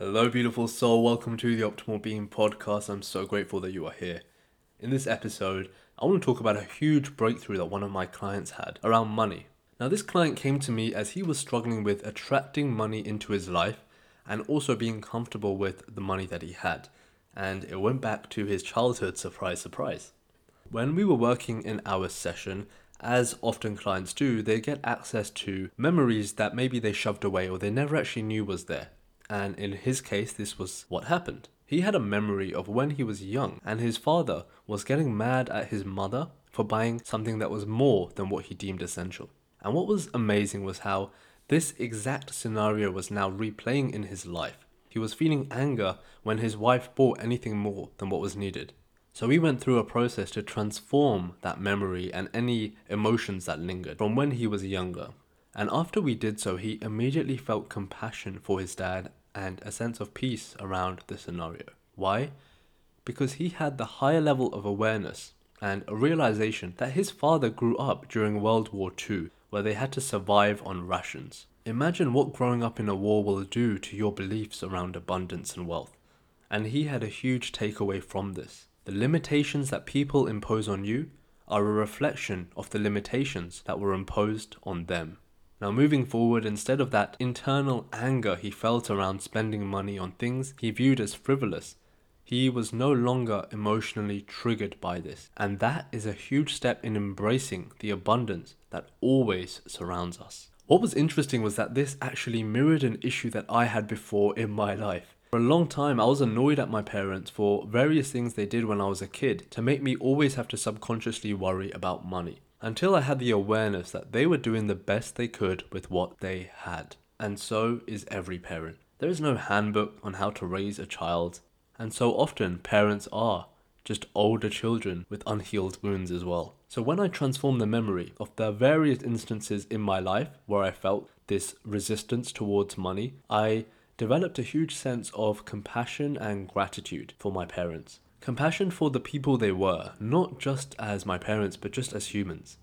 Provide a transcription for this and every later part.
Hello, beautiful soul. Welcome to the Optimal Being podcast. I'm so grateful that you are here. In this episode, I want to talk about a huge breakthrough that one of my clients had around money. Now, this client came to me as he was struggling with attracting money into his life and also being comfortable with the money that he had. And it went back to his childhood, surprise, surprise. When we were working in our session, as often clients do, they get access to memories that maybe they shoved away or they never actually knew was there. And in his case, this was what happened. He had a memory of when he was young and his father was getting mad at his mother for buying something that was more than what he deemed essential. And what was amazing was how this exact scenario was now replaying in his life. He was feeling anger when his wife bought anything more than what was needed. So we went through a process to transform that memory and any emotions that lingered from when he was younger. And after we did so, he immediately felt compassion for his dad and a sense of peace around the scenario. Why? Because he had the higher level of awareness and a realization that his father grew up during World War II where they had to survive on rations. Imagine what growing up in a war will do to your beliefs around abundance and wealth. And he had a huge takeaway from this. The limitations that people impose on you are a reflection of the limitations that were imposed on them. Now, moving forward, instead of that internal anger he felt around spending money on things he viewed as frivolous, he was no longer emotionally triggered by this. And that is a huge step in embracing the abundance that always surrounds us. What was interesting was that this actually mirrored an issue that I had before in my life. For a long time, I was annoyed at my parents for various things they did when I was a kid to make me always have to subconsciously worry about money. Until I had the awareness that they were doing the best they could with what they had. And so is every parent. There is no handbook on how to raise a child, and so often, parents are just older children with unhealed wounds as well. So, when I transform the memory of the various instances in my life where I felt this resistance towards money, I developed a huge sense of compassion and gratitude for my parents. Compassion for the people they were, not just as my parents, but just as humans.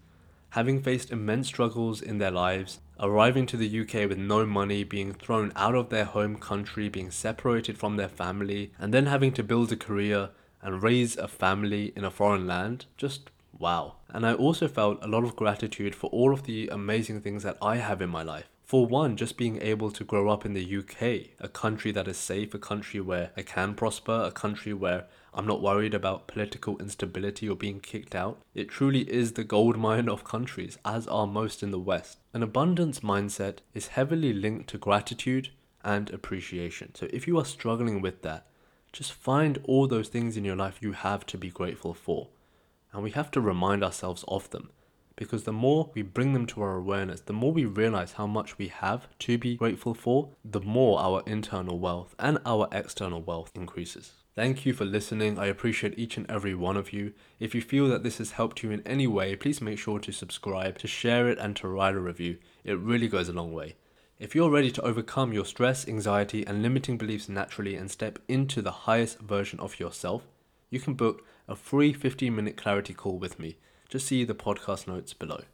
Having faced immense struggles in their lives, arriving to the UK with no money, being thrown out of their home country, being separated from their family, and then having to build a career and raise a family in a foreign land, just wow. And I also felt a lot of gratitude for all of the amazing things that I have in my life. For one, just being able to grow up in the UK, a country that is safe, a country where I can prosper, a country where I'm not worried about political instability or being kicked out. It truly is the gold mine of countries, as are most in the West. An abundance mindset is heavily linked to gratitude and appreciation. So if you are struggling with that, just find all those things in your life you have to be grateful for. And we have to remind ourselves of them. Because the more we bring them to our awareness, the more we realize how much we have to be grateful for, the more our internal wealth and our external wealth increases. Thank you for listening. I appreciate each and every one of you. If you feel that this has helped you in any way, please make sure to subscribe, to share it, and to write a review. It really goes a long way. If you're ready to overcome your stress, anxiety, and limiting beliefs naturally and step into the highest version of yourself, you can book a free 15 minute clarity call with me. Just see the podcast notes below.